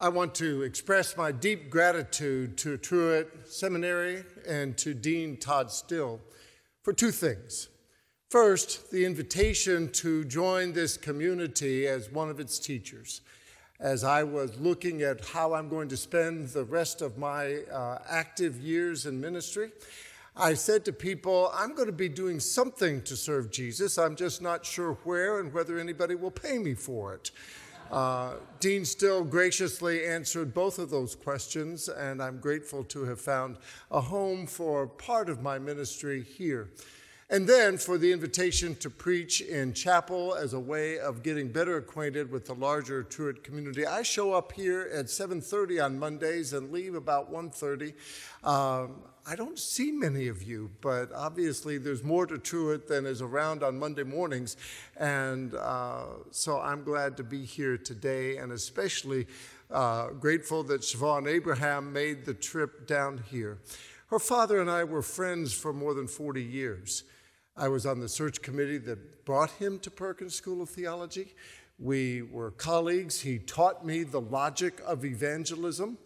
I want to express my deep gratitude to Truett Seminary and to Dean Todd Still for two things. First, the invitation to join this community as one of its teachers. As I was looking at how I'm going to spend the rest of my uh, active years in ministry, I said to people, I'm going to be doing something to serve Jesus. I'm just not sure where and whether anybody will pay me for it. Uh, Dean Still graciously answered both of those questions, and I'm grateful to have found a home for part of my ministry here. And then for the invitation to preach in chapel as a way of getting better acquainted with the larger Truett community. I show up here at 7:30 on Mondays and leave about 1:30. Um, I don't see many of you, but obviously there's more to Truett than is around on Monday mornings. And uh, so I'm glad to be here today and especially uh, grateful that Siobhan Abraham made the trip down here. Her father and I were friends for more than 40 years. I was on the search committee that brought him to Perkins School of Theology. We were colleagues. He taught me the logic of evangelism.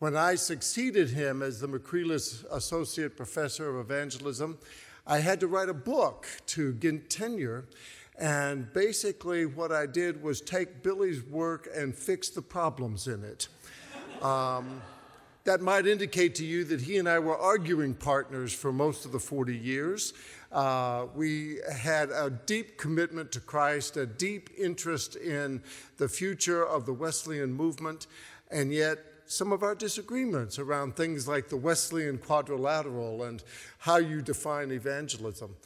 When I succeeded him as the McCreless Associate Professor of Evangelism, I had to write a book to get tenure. And basically, what I did was take Billy's work and fix the problems in it. Um, that might indicate to you that he and I were arguing partners for most of the 40 years. Uh, we had a deep commitment to Christ, a deep interest in the future of the Wesleyan movement, and yet some of our disagreements around things like the Wesleyan quadrilateral and how you define evangelism.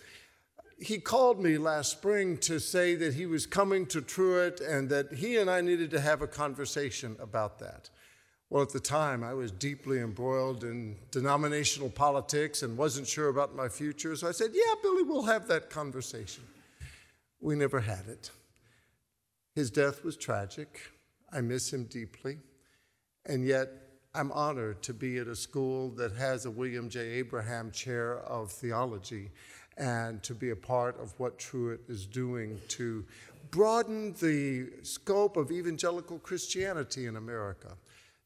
He called me last spring to say that he was coming to Truett and that he and I needed to have a conversation about that. Well, at the time, I was deeply embroiled in denominational politics and wasn't sure about my future. So I said, Yeah, Billy, we'll have that conversation. We never had it. His death was tragic. I miss him deeply. And yet, I'm honored to be at a school that has a William J. Abraham Chair of Theology and to be a part of what Truett is doing to broaden the scope of evangelical Christianity in America.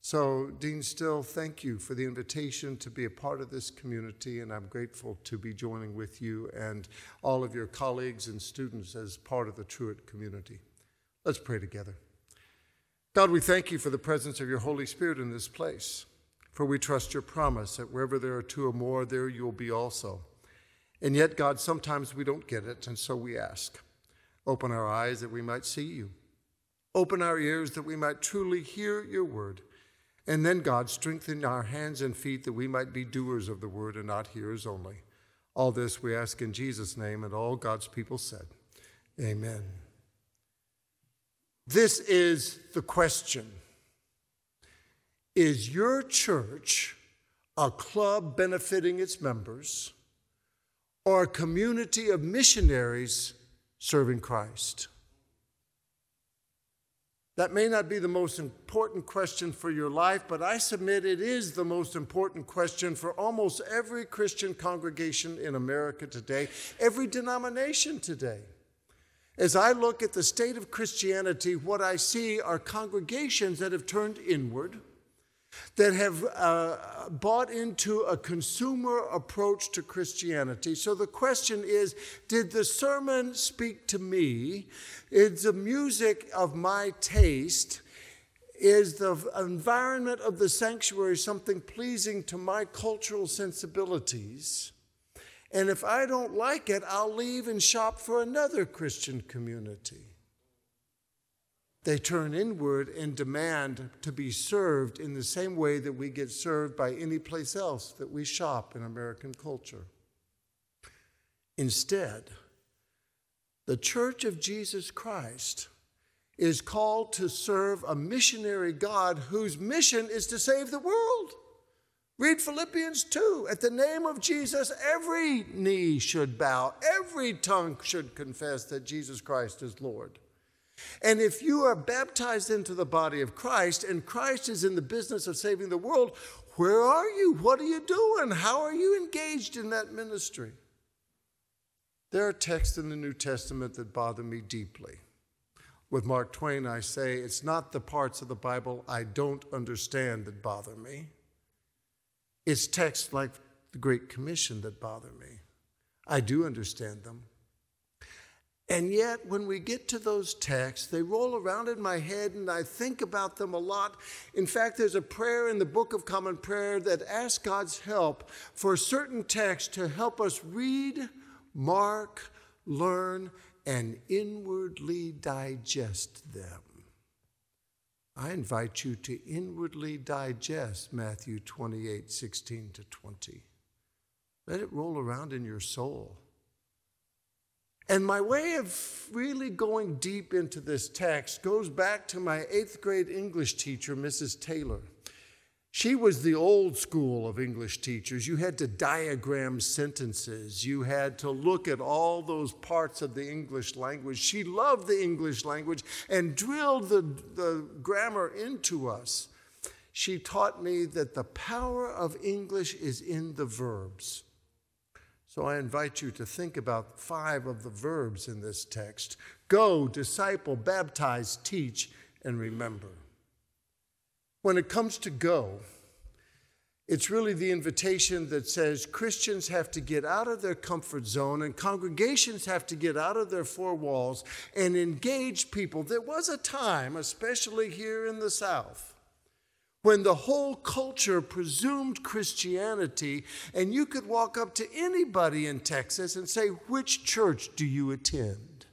So, Dean Still, thank you for the invitation to be a part of this community, and I'm grateful to be joining with you and all of your colleagues and students as part of the Truett community. Let's pray together. God, we thank you for the presence of your Holy Spirit in this place, for we trust your promise that wherever there are two or more, there you'll be also. And yet, God, sometimes we don't get it, and so we ask. Open our eyes that we might see you. Open our ears that we might truly hear your word. And then, God, strengthen our hands and feet that we might be doers of the word and not hearers only. All this we ask in Jesus' name, and all God's people said, Amen. This is the question Is your church a club benefiting its members or a community of missionaries serving Christ? That may not be the most important question for your life, but I submit it is the most important question for almost every Christian congregation in America today, every denomination today. As I look at the state of Christianity, what I see are congregations that have turned inward, that have uh, bought into a consumer approach to Christianity. So the question is Did the sermon speak to me? Is the music of my taste? Is the environment of the sanctuary something pleasing to my cultural sensibilities? And if I don't like it, I'll leave and shop for another Christian community. They turn inward and demand to be served in the same way that we get served by any place else that we shop in American culture. Instead, the Church of Jesus Christ is called to serve a missionary God whose mission is to save the world. Read Philippians 2. At the name of Jesus, every knee should bow, every tongue should confess that Jesus Christ is Lord. And if you are baptized into the body of Christ and Christ is in the business of saving the world, where are you? What are you doing? How are you engaged in that ministry? There are texts in the New Testament that bother me deeply With Mark Twain, I say, it's not the parts of the Bible I don't understand that bother me. It's texts like the Great Commission that bother me. I do understand them. And yet, when we get to those texts, they roll around in my head and I think about them a lot. In fact, there's a prayer in the Book of Common Prayer that asks God's help for a certain text to help us read, mark, learn, and inwardly digest them. I invite you to inwardly digest Matthew 28 16 to 20. Let it roll around in your soul. And my way of really going deep into this text goes back to my eighth grade English teacher, Mrs. Taylor. She was the old school of English teachers. You had to diagram sentences. You had to look at all those parts of the English language. She loved the English language and drilled the, the grammar into us. She taught me that the power of English is in the verbs. So I invite you to think about five of the verbs in this text go, disciple, baptize, teach, and remember. When it comes to go, it's really the invitation that says Christians have to get out of their comfort zone and congregations have to get out of their four walls and engage people. There was a time, especially here in the South, when the whole culture presumed Christianity, and you could walk up to anybody in Texas and say, Which church do you attend?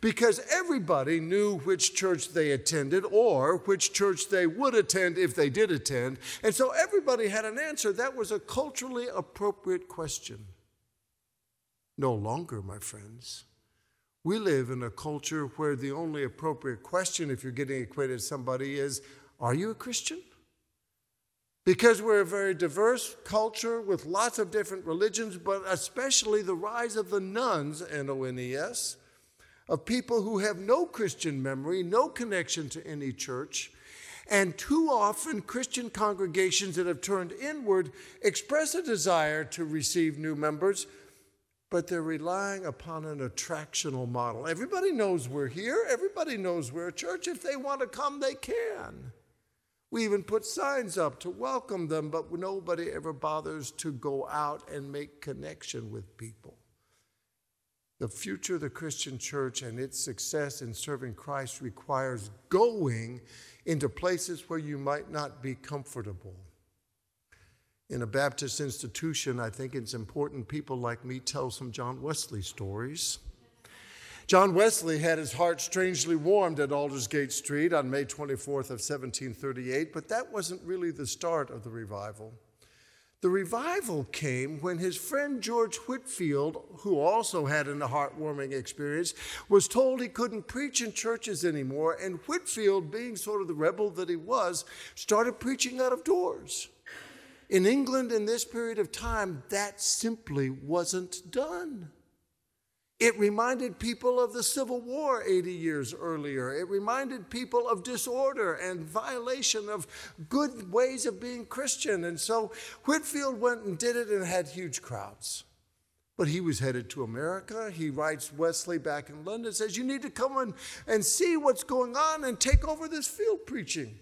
Because everybody knew which church they attended or which church they would attend if they did attend. And so everybody had an answer. That was a culturally appropriate question. No longer, my friends. We live in a culture where the only appropriate question, if you're getting acquainted with somebody, is are you a Christian? Because we're a very diverse culture with lots of different religions, but especially the rise of the nones, N O N E S, of people who have no Christian memory, no connection to any church. And too often, Christian congregations that have turned inward express a desire to receive new members, but they're relying upon an attractional model. Everybody knows we're here, everybody knows we're a church. If they want to come, they can. We even put signs up to welcome them, but nobody ever bothers to go out and make connection with people. The future of the Christian church and its success in serving Christ requires going into places where you might not be comfortable. In a Baptist institution, I think it's important people like me tell some John Wesley stories. John Wesley had his heart strangely warmed at Aldersgate Street on May 24th of 1738, but that wasn't really the start of the revival. The revival came when his friend George Whitefield, who also had a heartwarming experience, was told he couldn't preach in churches anymore. And Whitefield, being sort of the rebel that he was, started preaching out of doors. In England, in this period of time, that simply wasn't done. It reminded people of the Civil War 80 years earlier. It reminded people of disorder and violation of good ways of being Christian. And so Whitefield went and did it and had huge crowds. But he was headed to America. He writes Wesley back in London, says, You need to come and, and see what's going on and take over this field preaching.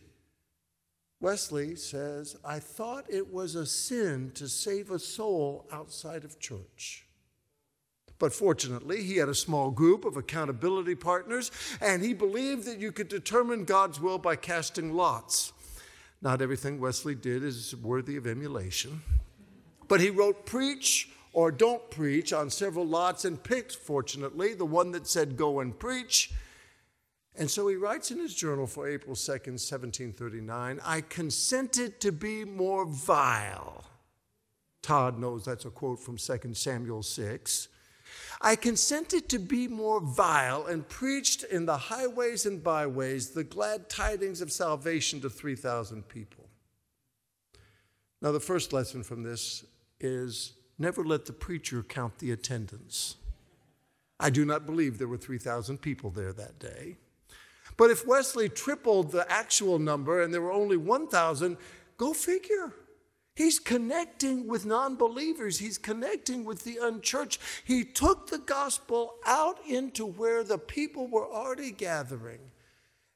Wesley says, I thought it was a sin to save a soul outside of church. But fortunately, he had a small group of accountability partners, and he believed that you could determine God's will by casting lots. Not everything Wesley did is worthy of emulation, but he wrote Preach or Don't Preach on several lots and picked, fortunately, the one that said Go and Preach. And so he writes in his journal for April 2nd, 1739 I consented to be more vile. Todd knows that's a quote from 2 Samuel 6 I consented to be more vile and preached in the highways and byways the glad tidings of salvation to 3,000 people. Now, the first lesson from this is never let the preacher count the attendance. I do not believe there were 3,000 people there that day. But if Wesley tripled the actual number and there were only 1,000, go figure. He's connecting with non believers. He's connecting with the unchurched. He took the gospel out into where the people were already gathering.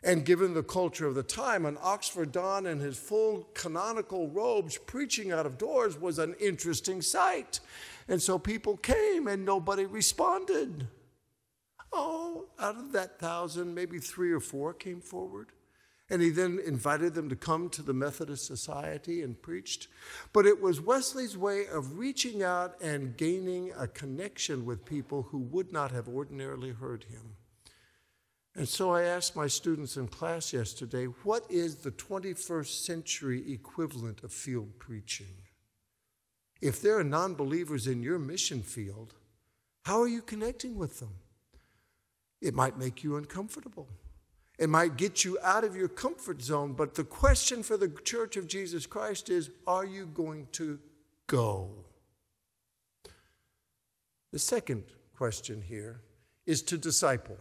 And given the culture of the time, an Oxford Don in his full canonical robes preaching out of doors was an interesting sight. And so people came and nobody responded. Oh, out of that thousand, maybe three or four came forward. And he then invited them to come to the Methodist Society and preached. But it was Wesley's way of reaching out and gaining a connection with people who would not have ordinarily heard him. And so I asked my students in class yesterday, what is the 21st century equivalent of field preaching? If there are non believers in your mission field, how are you connecting with them? It might make you uncomfortable. It might get you out of your comfort zone, but the question for the Church of Jesus Christ is are you going to go? The second question here is to disciple.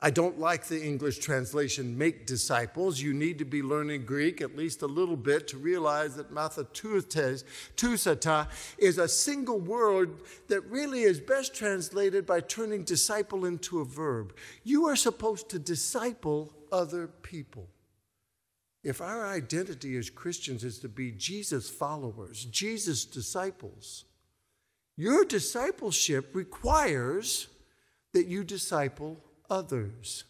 I don't like the English translation, make disciples. You need to be learning Greek at least a little bit to realize that matheteusate is a single word that really is best translated by turning disciple into a verb. You are supposed to disciple other people. If our identity as Christians is to be Jesus followers, Jesus disciples, your discipleship requires that you disciple others.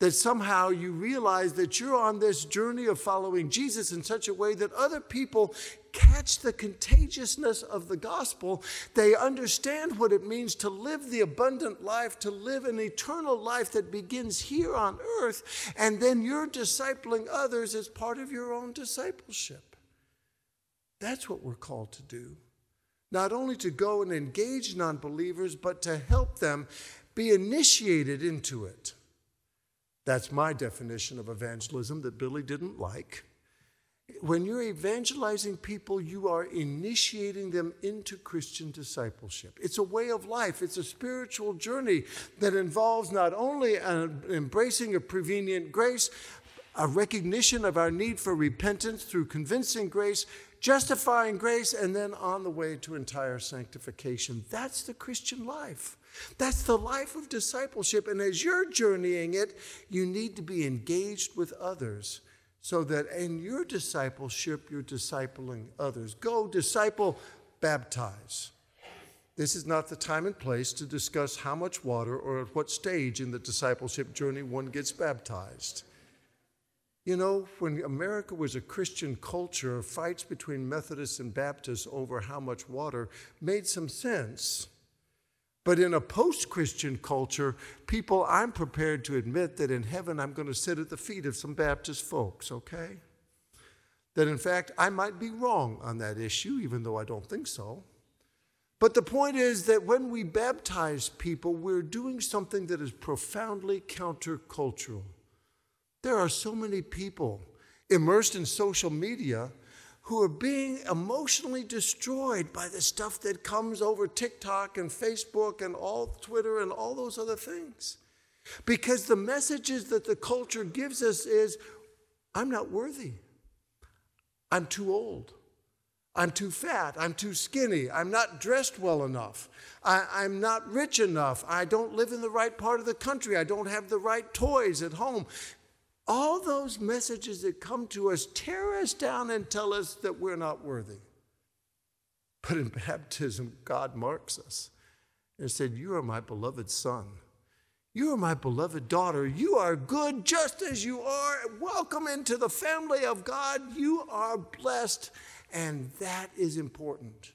That somehow you realize that you're on this journey of following Jesus in such a way that other people catch the contagiousness of the gospel. They understand what it means to live the abundant life, to live an eternal life that begins here on earth, and then you're discipling others as part of your own discipleship. That's what we're called to do. Not only to go and engage non believers, but to help them be initiated into it. That's my definition of evangelism that Billy didn't like. When you're evangelizing people, you are initiating them into Christian discipleship. It's a way of life, it's a spiritual journey that involves not only an embracing of prevenient grace, a recognition of our need for repentance through convincing grace, justifying grace, and then on the way to entire sanctification. That's the Christian life. That's the life of discipleship. And as you're journeying it, you need to be engaged with others so that in your discipleship, you're discipling others. Go, disciple, baptize. This is not the time and place to discuss how much water or at what stage in the discipleship journey one gets baptized. You know, when America was a Christian culture, fights between Methodists and Baptists over how much water made some sense. But in a post Christian culture, people, I'm prepared to admit that in heaven I'm going to sit at the feet of some Baptist folks, okay? That in fact I might be wrong on that issue, even though I don't think so. But the point is that when we baptize people, we're doing something that is profoundly countercultural. There are so many people immersed in social media who are being emotionally destroyed by the stuff that comes over TikTok and Facebook and all Twitter and all those other things. Because the messages that the culture gives us is I'm not worthy. I'm too old. I'm too fat. I'm too skinny. I'm not dressed well enough. I, am not rich enough. I don't live in the right part of the country. I don't have the right toys at home. All those messages that come to us tear us down and tell us that we're not worthy. But in baptism, God marks us and said, You are my beloved son. You are my beloved daughter. You are good just as you are. Welcome into the family of God. You are blessed, and that is important.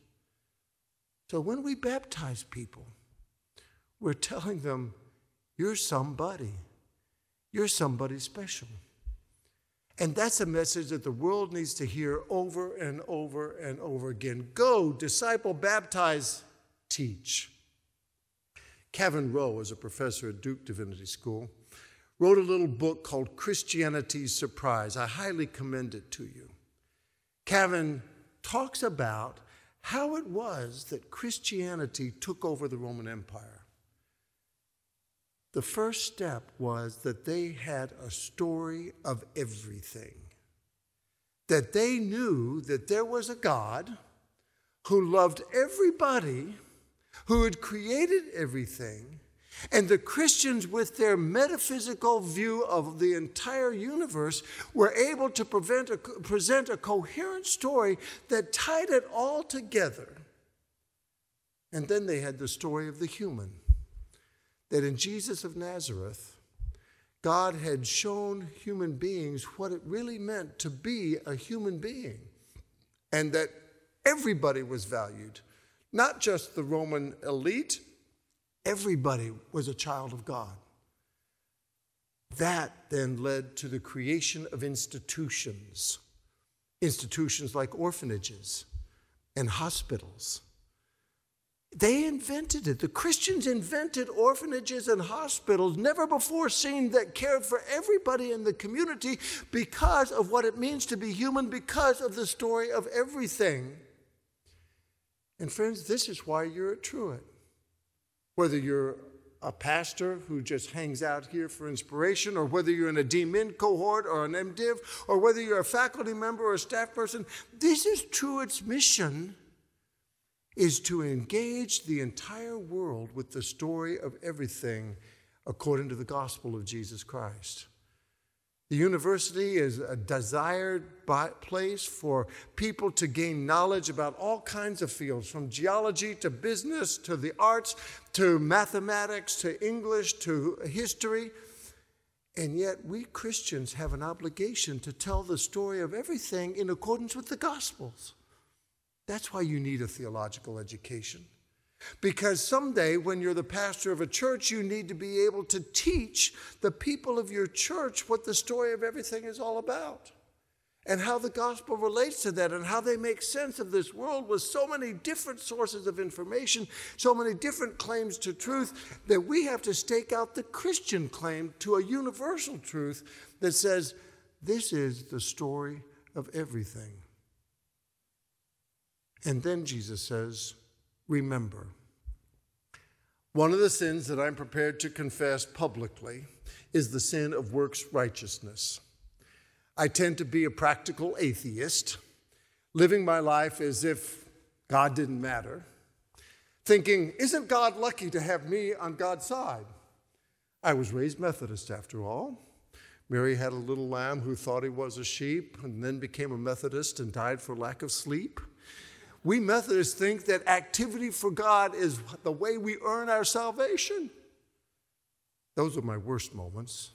So when we baptize people, we're telling them, You're somebody. You're somebody special. And that's a message that the world needs to hear over and over and over again. Go, disciple, baptize, teach. Kavin Rowe is a professor at Duke Divinity School, wrote a little book called Christianity's Surprise. I highly commend it to you. Kavin talks about how it was that Christianity took over the Roman Empire. The first step was that they had a story of everything. that they knew that there was a God who loved everybody, who had created everything, and the Christians, with their metaphysical view of the entire universe, were able to a, present a coherent story that tied it all together. And then they had the story of the human that in Jesus of Nazareth, God had shown human beings what it really meant to be a human being, and that everybody was valued, not just the Roman elite, everybody was a child of God. That then led to the creation of institutions, institutions like orphanages and hospitals they invented it. The Christians invented orphanages and hospitals, never before seen, that cared for everybody in the community because of what it means to be human, because of the story of everything. And friends, this is why you're at Truett. Whether you're a pastor who just hangs out here for inspiration, or whether you're in a DMin cohort or an MDiv, or whether you're a faculty member or a staff person, this is Truett's mission is to engage the entire world with the story of everything according to the gospel of Jesus Christ. The university is a desired place for people to gain knowledge about all kinds of fields, from geology to business to the arts to mathematics to English to history. And yet, we Christians have an obligation to tell the story of everything in accordance with the Gospels. That's why you need a theological education. Because someday, when you're the pastor of a church, you need to be able to teach the people of your church what the story of everything is all about and how the gospel relates to that and how they make sense of this world with so many different sources of information, so many different claims to truth, that we have to stake out the Christian claim to a universal truth that says, This is the story of everything. And then Jesus says, Remember. One of the sins that I'm prepared to confess publicly is the sin of works righteousness. I tend to be a practical atheist, living my life as if God didn't matter, thinking, Isn't God lucky to have me on God's side? I was raised Methodist after all. Mary had a little lamb who thought he was a sheep and then became a Methodist and died for lack of sleep. We Methodists think that activity for God is the way we earn our salvation. Those are my worst moments.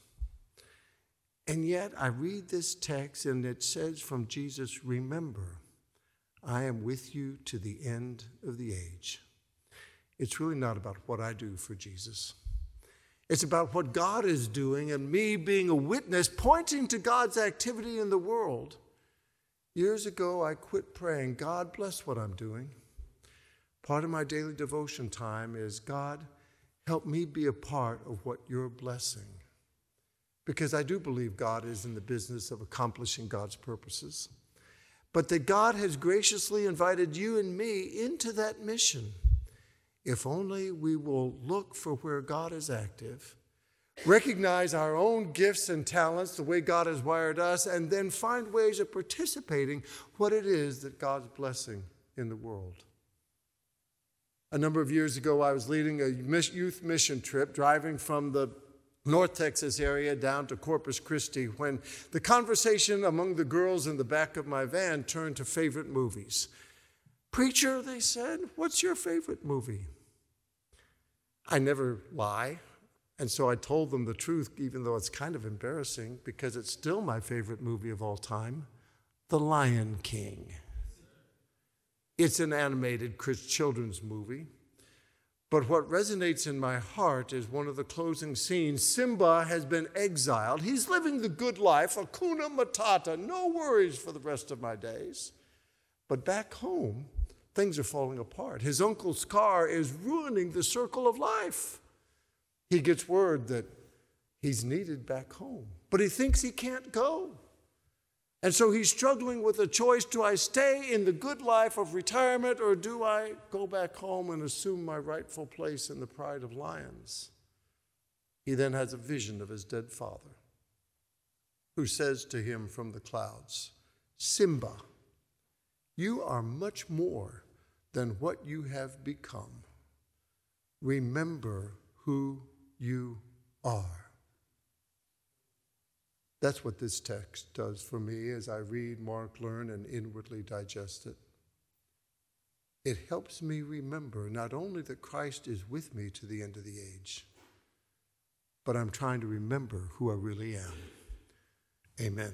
And yet, I read this text and it says from Jesus, Remember, I am with you to the end of the age. It's really not about what I do for Jesus. It's about what God is doing and me being a witness pointing to God's activity in the world. Years ago, I quit praying, God bless what I'm doing. Part of my daily devotion time is God, help me be a part of what you're blessing. Because I do believe God is in the business of accomplishing God's purposes. But that God has graciously invited you and me into that mission. If only we will look for where God is active recognize our own gifts and talents, the way God has wired us, and then find ways of participating what it is that God's blessing in the world. A number of years ago, I was leading a youth mission trip, driving from the North Texas area down to Corpus Christi, when the conversation among the girls in the back of my van turned to favorite movies. Preacher, they said, what's your favorite movie? I never lie. And so I told them the truth, even though it's kind of embarrassing, because it's still my favorite movie of all time The Lion King. It's an animated children's movie. But what resonates in my heart is one of the closing scenes. Simba has been exiled. He's living the good life, Hakuna Matata, no worries for the rest of my days. But back home, things are falling apart. His uncle Scar is ruining the circle of life. He gets word that he's needed back home, but he thinks he can't go. And so he's struggling with a choice do I stay in the good life of retirement or do I go back home and assume my rightful place in the pride of lions? He then has a vision of his dead father who says to him from the clouds, Simba, you are much more than what you have become. Remember who you are. That's what this text does for me as I read, mark, learn, and inwardly digest it. It helps me remember not only that Christ is with me to the end of the age, but I'm trying to remember who I really am. Amen.